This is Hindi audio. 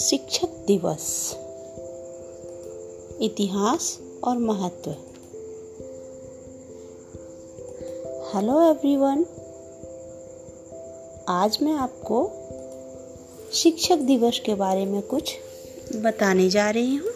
शिक्षक दिवस। इतिहास और महत्व। हेलो एवरीवन, आज मैं आपको शिक्षक दिवस के बारे में कुछ बताने जा रही हूँ।